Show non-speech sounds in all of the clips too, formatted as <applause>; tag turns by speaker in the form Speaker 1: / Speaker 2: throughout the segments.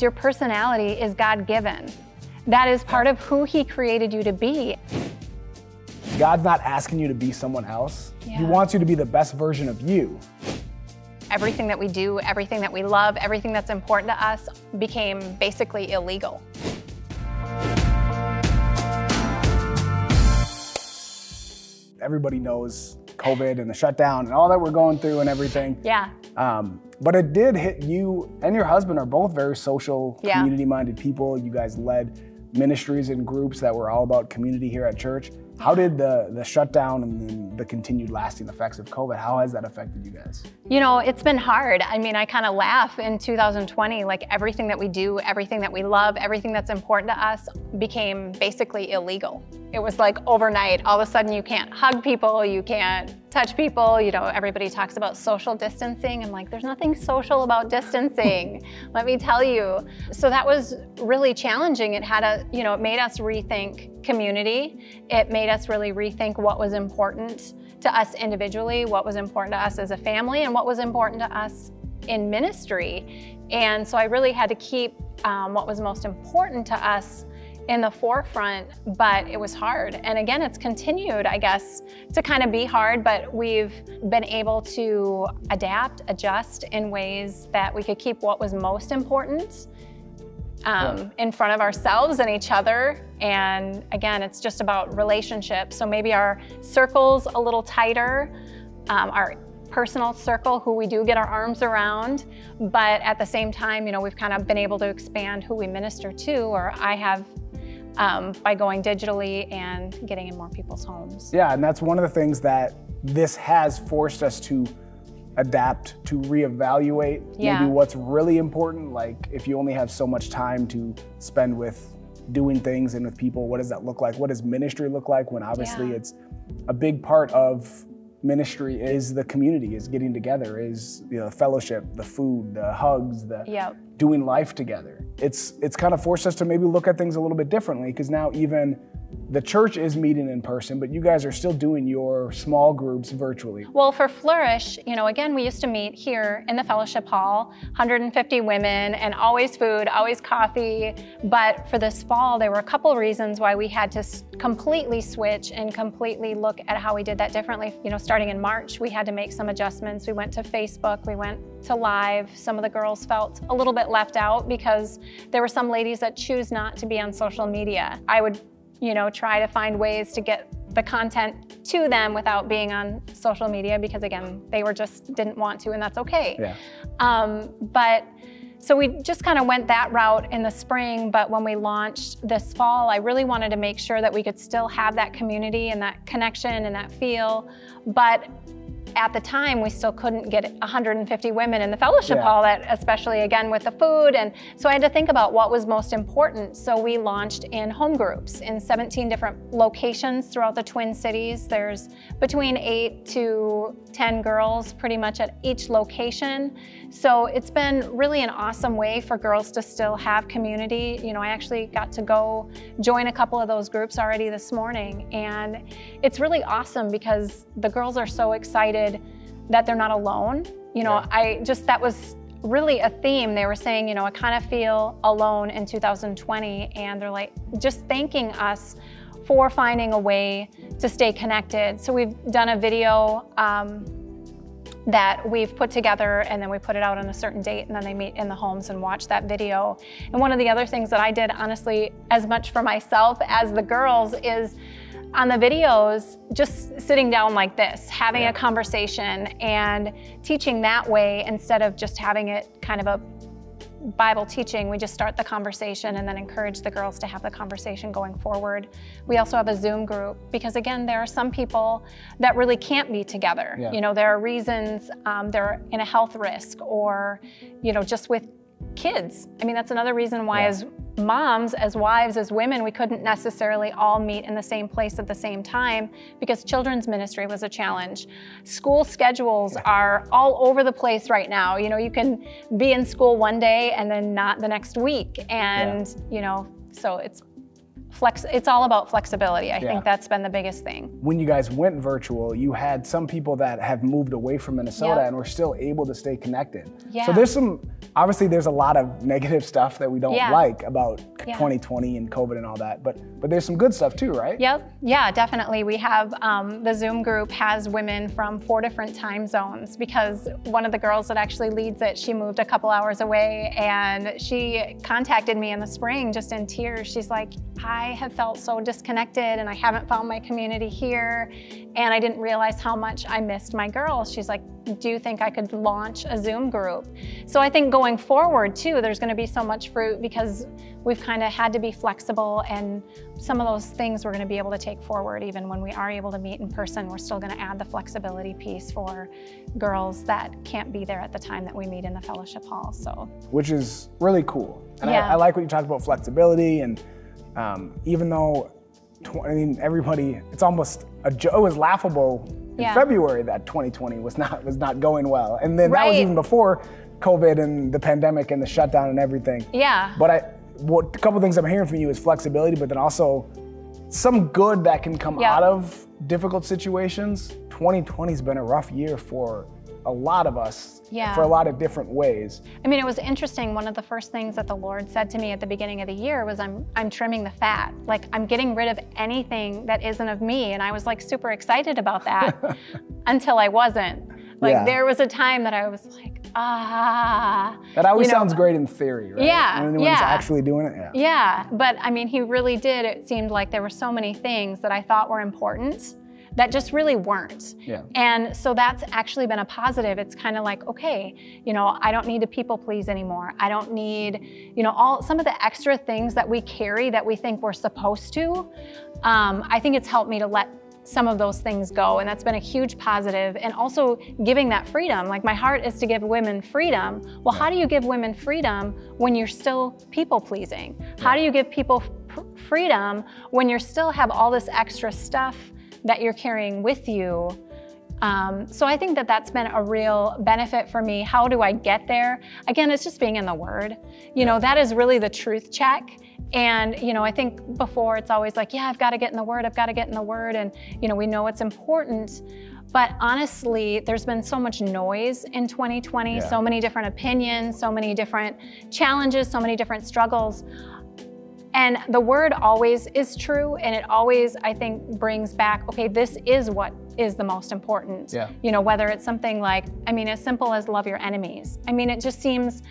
Speaker 1: Your personality is God given. That is part of who He created you to be.
Speaker 2: God's not asking you to be someone else.
Speaker 1: Yeah.
Speaker 2: He wants you to be the best version of you.
Speaker 1: Everything that we do, everything that we love, everything that's important to us became basically illegal.
Speaker 2: Everybody knows COVID and the shutdown and all that we're going through and everything.
Speaker 1: Yeah.
Speaker 2: Um, but it did hit you and your husband are both very social,
Speaker 1: Yeah.
Speaker 2: community minded people. You guys led ministries and groups that were all about community here at church. How did the, the shutdown and the continued lasting effects of COVID, how has that affected you guys?
Speaker 1: You know, it's been hard. I mean, I kind of laugh in 2020, like everything that we do, everything that we love, everything that's important to us became basically illegal. It was like overnight, all of a sudden you can't hug people, you can't touch people. You know, everybody talks about social distancing. I'm like, there's nothing social about distancing, let me tell you. So that was really challenging. It had a, you know, it made us rethink community. It made us really rethink what was important to us individually, what was important to us as a family, and what was important to us in ministry. And so I really had to keep um, what was most important to us in the forefront, but it was hard. And again, it's continued, I guess, to kind of be hard, but we've been able to adapt, adjust in ways that we could keep what was most important um, in front of ourselves and each other. And again, it's just about relationships. So maybe our circle's a little tighter, um, our personal circle, who we do get our arms around, but at the same time, you know, we've kind of been able to expand who we minister to, or I have um, by going digitally and getting in more people's homes.
Speaker 2: Yeah, and that's one of the things that this has forced us to adapt, to reevaluate
Speaker 1: Yeah.
Speaker 2: maybe what's really important. Like if you only have so much time to spend with doing things and with people, what does that look like? What does ministry look like when obviously
Speaker 1: Yeah.
Speaker 2: it's a big part of ministry is the community, is getting together, is you know, fellowship, the food, the hugs, the
Speaker 1: Yep.
Speaker 2: doing life together. It's it's kind of forced us to maybe look at things a little bit differently because now even the church is meeting in person, but you guys are still doing your small groups virtually.
Speaker 1: Well, for Flourish, you know, again, we used to meet here in the fellowship hall, 150 women, and always food, always coffee. But for this fall, there were a couple reasons why we had to completely switch and completely look at how we did that differently. You know, starting in March, we had to make some adjustments. We went to Facebook, we went to live. Some of the girls felt a little bit left out because there were some ladies that choose not to be on social media. I would you know, try to find ways to get the content to them without being on social media because again, they were just didn't want to and that's okay.
Speaker 2: Yeah.
Speaker 1: Um, but so we just kind of went that route in the spring, but when we launched this fall, I really wanted to make sure that we could still have that community and that connection and that feel, but at the time we still couldn't get 150 women in the fellowship
Speaker 2: Yeah.
Speaker 1: hall that especially again with the food. And so i had to think about what was most important. So we launched in home groups in 17 different locations throughout the twin cities. There's between 8 to 10 girls pretty much at each location. So it's been really an awesome way for girls to still have community. You know i actually got to go join a couple of those groups already this morning. And it's really awesome because the girls are so excited that they're not alone. You know,
Speaker 2: Yeah.
Speaker 1: I just, that was really a theme. They were saying, you know, I kind of feel alone in 2020. And they're like, just thanking us for finding a way to stay connected. So we've done a video um, that we've put together and then we put it out on a certain date and then they meet in the homes and watch that video. And one of the other things that I did, honestly, as much for myself as the girls is on the videos, just sitting down like this, having
Speaker 2: Yeah.
Speaker 1: a conversation and teaching that way instead of just having it kind of a Bible teaching, we just start the conversation and then encourage the girls to have the conversation going forward. We also have a Zoom group because, again, there are some people that really can't be together.
Speaker 2: Yeah.
Speaker 1: You know, there are reasons um, they're in a health risk or, you know, just with kids. I mean, that's another reason why,
Speaker 2: Yeah.
Speaker 1: as moms, as wives, as women, we couldn't necessarily all meet in the same place at the same time because children's ministry was a challenge. School schedules are all over the place right now. You know, you can be in school one day and then not the next week. And, you know, so it's flex it's all about flexibility. I
Speaker 2: Yeah.
Speaker 1: think that's been the biggest thing.
Speaker 2: When you guys went virtual, you had some people that have moved away from Minnesota
Speaker 1: Yep.
Speaker 2: and were still able to stay connected.
Speaker 1: Yeah.
Speaker 2: So there's some obviously there's a lot of negative stuff that we don't
Speaker 1: Yeah.
Speaker 2: like about
Speaker 1: Yeah.
Speaker 2: 2020 and COVID and all that, but but there's some good stuff too, right?
Speaker 1: Yep. Yeah, definitely. We have um, the Zoom group has women from four different time zones because one of the girls that actually leads it, she moved a couple hours away and she contacted me in the spring just in tears. She's like, I have felt so disconnected and I haven't found my community here. And I didn't realize how much I missed my girls. She's like, Do you think I could launch a Zoom group? So I think going forward too, there's going to be so much fruit because we've kind of had to be flexible and some of those things we're going to be able to take forward even when we are able to meet in person we're still going to add the flexibility piece for girls that can't be there at the time that we meet in the fellowship hall so
Speaker 2: which is really cool. And
Speaker 1: Yeah.
Speaker 2: I, I like what you talked about flexibility and um, even though tw- I mean everybody, it's almost a jo- it was laughable in
Speaker 1: Yeah.
Speaker 2: February that 2020 was not was not going well, and then that was even before COVID and the pandemic and the shutdown and everything.
Speaker 1: yeah
Speaker 2: But I, what a couple things I'm hearing from you is flexibility, but then also some good that can come
Speaker 1: Yeah.
Speaker 2: out of difficult situations. 2020's been a rough year for a lot of us
Speaker 1: Yeah.
Speaker 2: for a lot of different ways.
Speaker 1: I mean, it was interesting. One of the first things that the Lord said to me at the beginning of the year was, "I'm I'm trimming the fat. Like I'm getting rid of anything that isn't of me." And I was like super excited about that <laughs> until I wasn't. Like
Speaker 2: Yeah.
Speaker 1: there was a time that I was like, "Ah."
Speaker 2: That always
Speaker 1: you know,
Speaker 2: sounds great in theory, right?
Speaker 1: Yeah,
Speaker 2: When anyone's
Speaker 1: yeah.
Speaker 2: actually doing it, yeah.
Speaker 1: Yeah, but I mean, he really did. It seemed like there were so many things that I thought were important that just really weren't.
Speaker 2: Yeah.
Speaker 1: And so that's actually been a positive. It's kind of like, okay, you know, I don't need to people please anymore. I don't need, you know, all some of the extra things that we carry that we think we're supposed to. Um, I think it's helped me to let some of those things go and that's been a huge positive. positive and also giving that freedom like my heart is to give women freedom well how do you give women freedom when you're still people pleasing how do you give people freedom when you still have all this extra stuff that you're carrying with you um, so I think that that's been a real benefit for me. How do I get there? Again, it's just being in the Word. You know, that is really the truth check. And, you know, I think before it's always like, yeah, I've got to get in the Word, I've got to get in the Word. And, you know, we know it's important. But honestly, there's been so much noise in 2020,
Speaker 2: Yeah.
Speaker 1: so many different opinions, so many different challenges, so many different struggles. And the word always is true, and it always, I think, brings back, okay, this is what is the most important.
Speaker 2: Yeah.
Speaker 1: You know, whether it's something like, I mean, as simple as love your enemies. I mean, it just seems,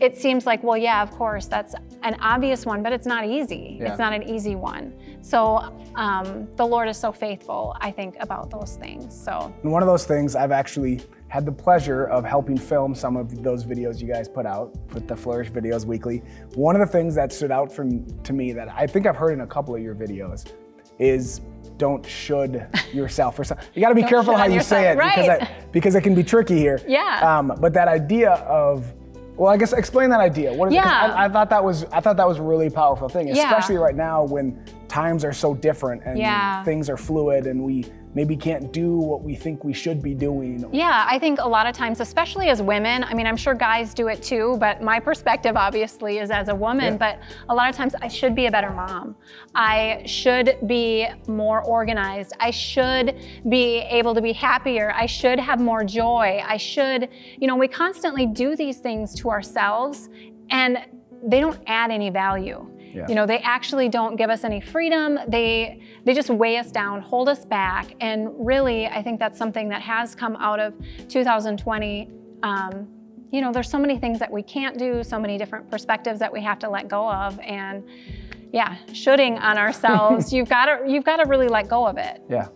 Speaker 1: it seems like, well, yeah, of course, that's an obvious one, but it's not easy.
Speaker 2: Yeah.
Speaker 1: It's not an easy one. So um, the Lord is so faithful, I think, about those things. So
Speaker 2: And one of those things I've actually had the pleasure of helping film some of those videos you guys put out with the Flourish Videos Weekly. One of the things that stood out from to me that I think I've heard in a couple of your videos is don't should <laughs> yourself or something. You got to be careful how you say it
Speaker 1: yourself,
Speaker 2: because. I, because it can be tricky here.
Speaker 1: Yeah.
Speaker 2: Um, but that idea of well, I guess explain that idea. What is,
Speaker 1: Yeah.
Speaker 2: I, I thought that was I thought that was a really powerful thing,
Speaker 1: Yeah.
Speaker 2: especially right now when times are so different and
Speaker 1: Yeah.
Speaker 2: things are fluid and we maybe can't do what we think we should be doing.
Speaker 1: Yeah, I think a lot of times, especially as women, I mean, I'm sure guys do it too, but my perspective obviously is as a woman,
Speaker 2: Yeah.
Speaker 1: but a lot of times I should be a better mom. I should be more organized. I should be able to be happier. I should have more joy. I should, you know, we constantly do these things to ourselves and they don't add any value.
Speaker 2: Yeah.
Speaker 1: You know, they actually don't give us any freedom. They they just weigh us down, hold us back, and really, I think that's something that has come out of 2020. Um, you know, there's so many things that we can't do, so many different perspectives that we have to let go of, and yeah, shooting on ourselves. <laughs> you've got to you've got to really let go of it.
Speaker 2: Yeah.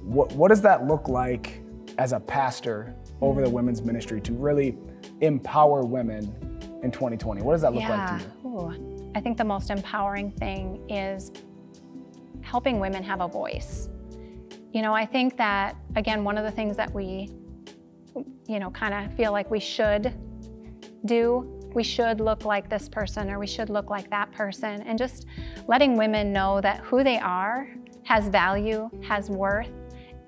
Speaker 2: What, what does that look like as a pastor over the women's ministry to really empower women in 2020? What does that look
Speaker 1: yeah.
Speaker 2: like to you?
Speaker 1: Ooh. I think the most empowering thing is helping women have a voice. You know, I think that, again, one of the things that we, you know, kind of feel like we should do, we should look like this person or we should look like that person, and just letting women know that who they are has value, has worth,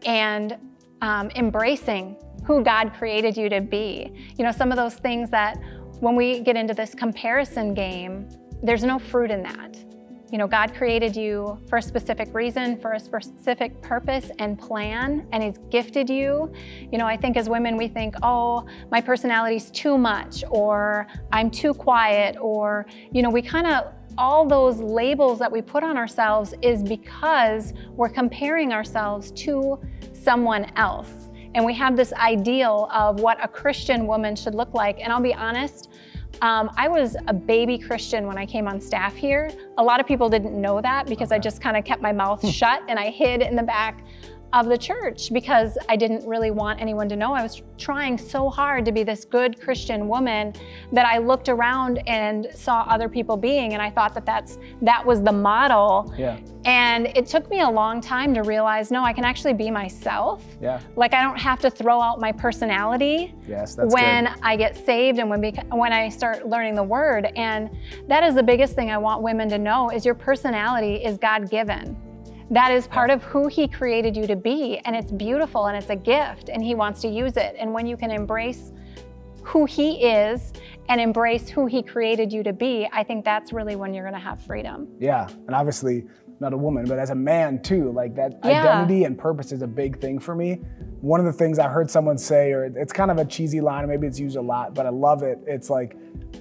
Speaker 1: and um, embracing who God created you to be. You know, some of those things that when we get into this comparison game, there's no fruit in that. You know, God created you for a specific reason, for a specific purpose and plan, and He's gifted you. You know, I think as women, we think, oh, my personality's too much, or I'm too quiet, or, you know, we kind of all those labels that we put on ourselves is because we're comparing ourselves to someone else. And we have this ideal of what a Christian woman should look like. And I'll be honest, um, I was a baby Christian when I came on staff here. A lot of people didn't know that because okay. I just kind of kept my mouth shut and I hid in the back of the church because I didn't really want anyone to know. I was trying so hard to be this good Christian woman that I looked around and saw other people being, and I thought that that's that was the model.
Speaker 2: Yeah.
Speaker 1: And it took me a long time to realize, no, I can actually be myself.
Speaker 2: Yeah.
Speaker 1: Like I don't have to throw out my personality.
Speaker 2: Yes, that's
Speaker 1: when
Speaker 2: good.
Speaker 1: I get saved and when when I start learning the Word, and that is the biggest thing I want women to know is your personality is God given. That is part of who He created you to be, and it's beautiful and it's a gift, and He wants to use it. And when you can embrace who He is and embrace who He created you to be, I think that's really when you're going to have freedom.
Speaker 2: Yeah, and obviously, not a woman, but as a man too, like that yeah. identity and purpose is a big thing for me. One of the things I heard someone say, or it's kind of a cheesy line, maybe it's used a lot, but I love it. It's like,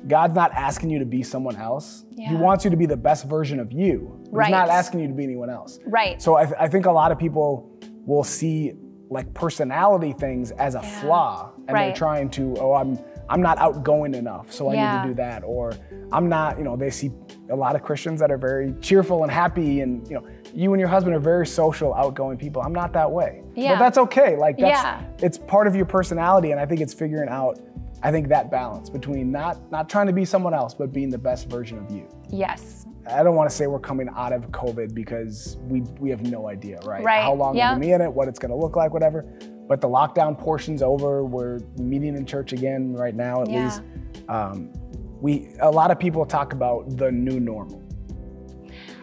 Speaker 2: God's not asking you to be someone else. Yeah. He wants you to be the best version of you. Right. He's not asking you to be anyone else.
Speaker 1: Right.
Speaker 2: So I, th- I think a lot of people will see like personality things as a yeah. flaw, and right. they're trying to, oh, I'm I'm not outgoing enough, so I yeah. need to do that, or I'm not, you know, they see a lot of Christians that are very cheerful and happy, and you know, you and your husband are very social, outgoing people. I'm not that way. Yeah. But that's okay. Like that's yeah. it's part of your personality, and I think it's figuring out I think that balance between not not trying to be someone else, but being the best version of you.
Speaker 1: Yes.
Speaker 2: I don't want to say we're coming out of COVID because we we have no idea, right?
Speaker 1: Right.
Speaker 2: How long
Speaker 1: yep.
Speaker 2: we're gonna be in it, what it's gonna look like, whatever. But the lockdown portion's over. We're meeting in church again right now, at yeah. least. Um, we a lot of people talk about the new normal.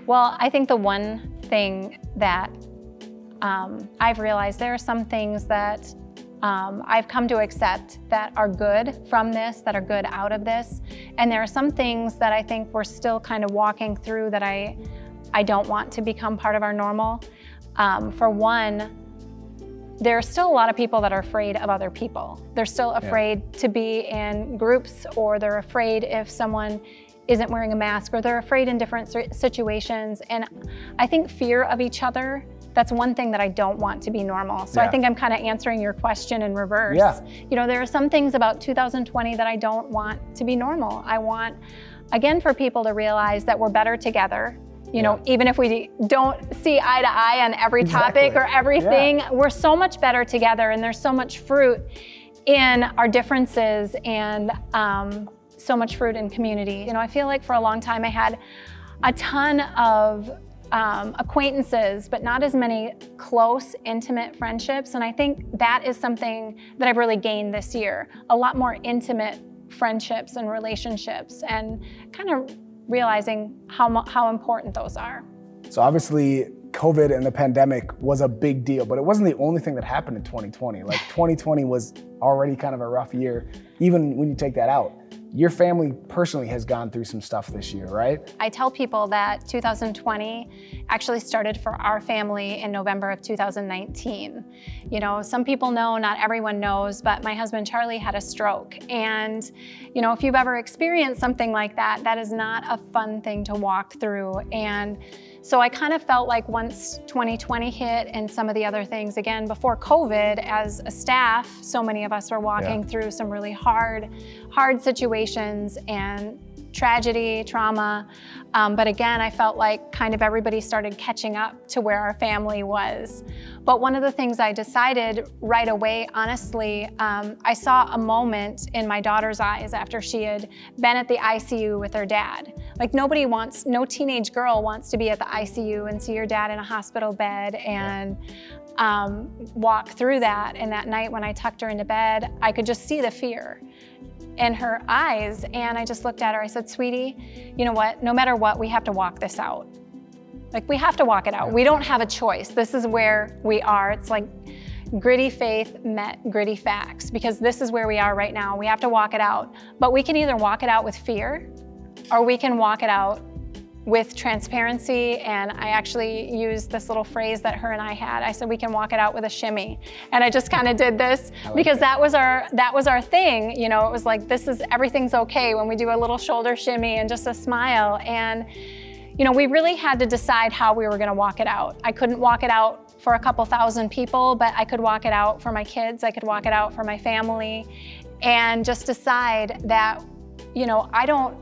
Speaker 1: Well, I think the one thing that um, I've realized there are some things that um, I've come to accept that are good from this, that are good out of this. And there are some things that I think we're still kind of walking through that I, I don't want to become part of our normal. Um, for one, there are still a lot of people that are afraid of other people. They're still afraid yeah. to be in groups, or they're afraid if someone isn't wearing a mask, or they're afraid in different situations. And I think fear of each other that's one thing that I don't want to be normal. So yeah. I think I'm kind of answering your question in reverse.
Speaker 2: Yeah.
Speaker 1: You know, there are some things about 2020 that I don't want to be normal. I want, again, for people to realize that we're better together. You know, even if we don't see eye to eye on every topic exactly. or everything, yeah. we're so much better together and there's so much fruit in our differences and um, so much fruit in community. You know, I feel like for a long time I had a ton of um, acquaintances, but not as many close, intimate friendships. And I think that is something that I've really gained this year a lot more intimate friendships and relationships, and kind of realizing how, how important those are.
Speaker 2: So, obviously, COVID and the pandemic was a big deal, but it wasn't the only thing that happened in 2020. Like 2020 was already kind of a rough year, even when you take that out. Your family personally has gone through some stuff this year, right?
Speaker 1: I tell people that 2020 actually started for our family in November of 2019. You know, some people know, not everyone knows, but my husband Charlie had a stroke. And, you know, if you've ever experienced something like that, that is not a fun thing to walk through. And so I kind of felt like once 2020 hit and some of the other things, again, before COVID, as a staff, so many of us were walking yeah. through some really hard, hard situations and tragedy, trauma. Um, but again, I felt like kind of everybody started catching up to where our family was. But one of the things I decided right away, honestly, um, I saw a moment in my daughter's eyes after she had been at the ICU with her dad. Like nobody wants, no teenage girl wants to be at the ICU and see your dad in a hospital bed and um, walk through that. And that night when I tucked her into bed, I could just see the fear in her eyes. And I just looked at her. I said, Sweetie, you know what? No matter what, we have to walk this out. Like, we have to walk it out. We don't have a choice. This is where we are. It's like gritty faith met gritty facts because this is where we are right now. We have to walk it out. But we can either walk it out with fear or we can walk it out with transparency. And I actually used this little phrase that her and I had. I said, we can walk it out with a shimmy. And I just kind of did this like because that. that was our that was our thing. You know, it was like this is everything's okay when we do a little shoulder shimmy and just a smile. And you know, we really had to decide how we were going to walk it out. I couldn't walk it out for a couple thousand people, but I could walk it out for my kids. I could walk it out for my family and just decide that, you know, I don't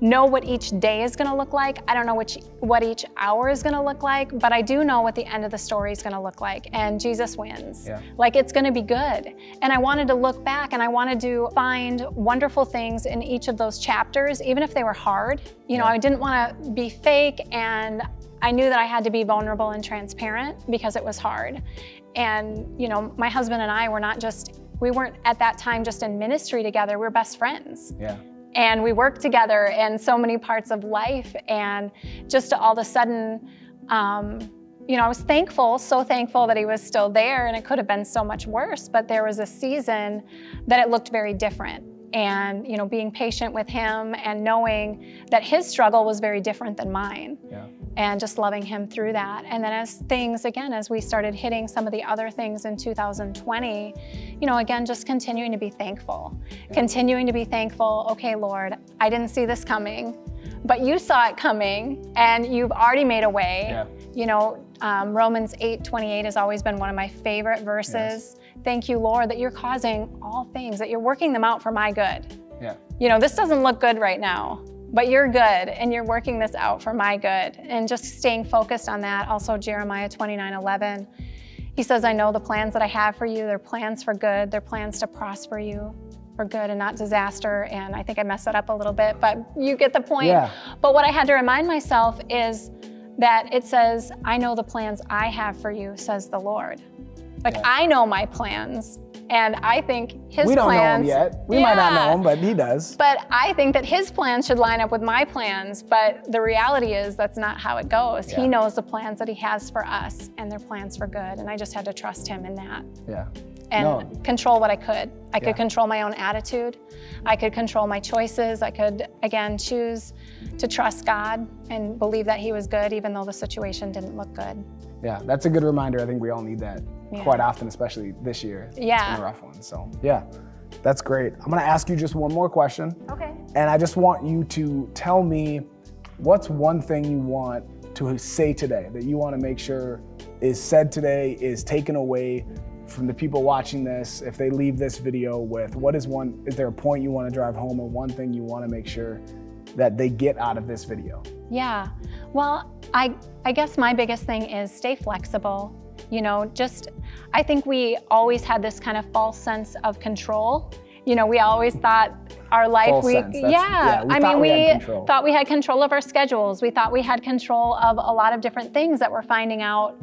Speaker 1: know what each day is going to look like. I don't know which what each hour is going to look like, but I do know what the end of the story is going to look like. And Jesus wins. Yeah. Like it's going to be good. And I wanted to look back and I wanted to find wonderful things in each of those chapters, even if they were hard. You know, I didn't want to be fake and I knew that I had to be vulnerable and transparent because it was hard. And, you know, my husband and I were not just we weren't at that time just in ministry together, we were best friends.
Speaker 2: Yeah
Speaker 1: and we worked together in so many parts of life and just all of a sudden um, you know i was thankful so thankful that he was still there and it could have been so much worse but there was a season that it looked very different and you know being patient with him and knowing that his struggle was very different than mine
Speaker 2: yeah.
Speaker 1: And just loving him through that and then as things again as we started hitting some of the other things in 2020 you know again just continuing to be thankful continuing to be thankful okay lord i didn't see this coming but you saw it coming and you've already made a way
Speaker 2: yeah.
Speaker 1: you know um, romans 8 28 has always been one of my favorite verses yes Thank you, Lord, that you're causing all things, that you're working them out for my good.
Speaker 2: Yeah.
Speaker 1: You know, this doesn't look good right now, but you're good and you're working this out for my good. And just staying focused on that. Also, Jeremiah 29 11. He says, I know the plans that I have for you. They're plans for good, they're plans to prosper you for good and not disaster. And I think I messed that up a little bit, but you get the point.
Speaker 2: Yeah.
Speaker 1: But what I had to remind myself is that it says, I know the plans I have for you, says the Lord. Like yeah. I know my plans, and I think his plans.
Speaker 2: We don't
Speaker 1: plans.
Speaker 2: know him yet. We yeah, might not know him, but he does.
Speaker 1: But I think that his plans should line up with my plans. But the reality is that's not how it goes. Yeah. He knows the plans that he has for us, and they're plans for good. And I just had to trust him in that.
Speaker 2: Yeah.
Speaker 1: And no. control what I could. I could control my own attitude. I could control my choices. I could, again, choose to trust God and believe that He was good, even though the situation didn't look good.
Speaker 2: Yeah, that's a good reminder. I think we all need that yeah. quite often, especially this year.
Speaker 1: Yeah.
Speaker 2: It's been a rough one. So, yeah, that's great. I'm going to ask you just one more question.
Speaker 1: Okay.
Speaker 2: And I just want you to tell me what's one thing you want to say today that you want to make sure is said today, is taken away from the people watching this if they leave this video with what is one is there a point you want to drive home or one thing you want to make sure that they get out of this video
Speaker 1: yeah well i i guess my biggest thing is stay flexible you know, just, I think we always had this kind of false sense of control. You know, we always thought our life,
Speaker 2: false
Speaker 1: we,
Speaker 2: yeah, yeah we
Speaker 1: I mean, we, we thought we had control of our schedules. We thought we had control of a lot of different things that we're finding out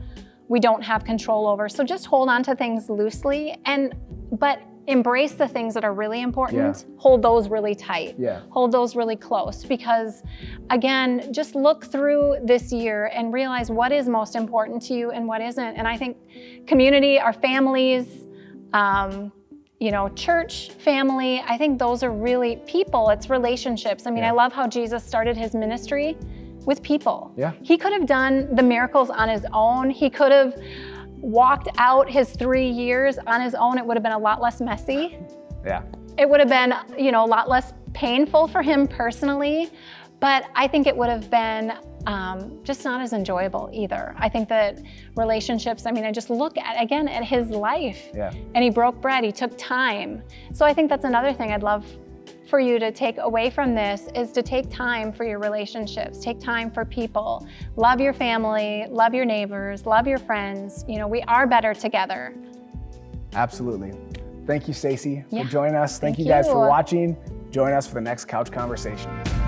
Speaker 1: we don't have control over. So just hold on to things loosely and, but embrace the things that are really important yeah. hold those really tight.
Speaker 2: Yeah.
Speaker 1: hold those really close. Because again just look through this year and realize what is most important to you and what isn't. And i think community our families um, you know church family i think those are really people. It's relationships. I mean yeah. i love how jesus started his ministry with people.
Speaker 2: Yeah.
Speaker 1: He could have done the miracles on his own. He could have walked out his three years on his own, it would have been a lot less messy.
Speaker 2: Yeah.
Speaker 1: It would have been, you know, a lot less painful for him personally, but I think it would have been um, just not as enjoyable either. I think that relationships, I mean, I just look at, again, at his life.
Speaker 2: Yeah.
Speaker 1: And he broke bread, he took time. So I think that's another thing I'd love for you to take away from this is to take time for your relationships, take time for people. Love your family, love your neighbors, love your friends. You know, we are better together.
Speaker 2: Absolutely. Thank you, Stacey,
Speaker 1: yeah.
Speaker 2: for joining us. Thank,
Speaker 1: Thank
Speaker 2: you guys you. for watching. Join us for the next couch conversation.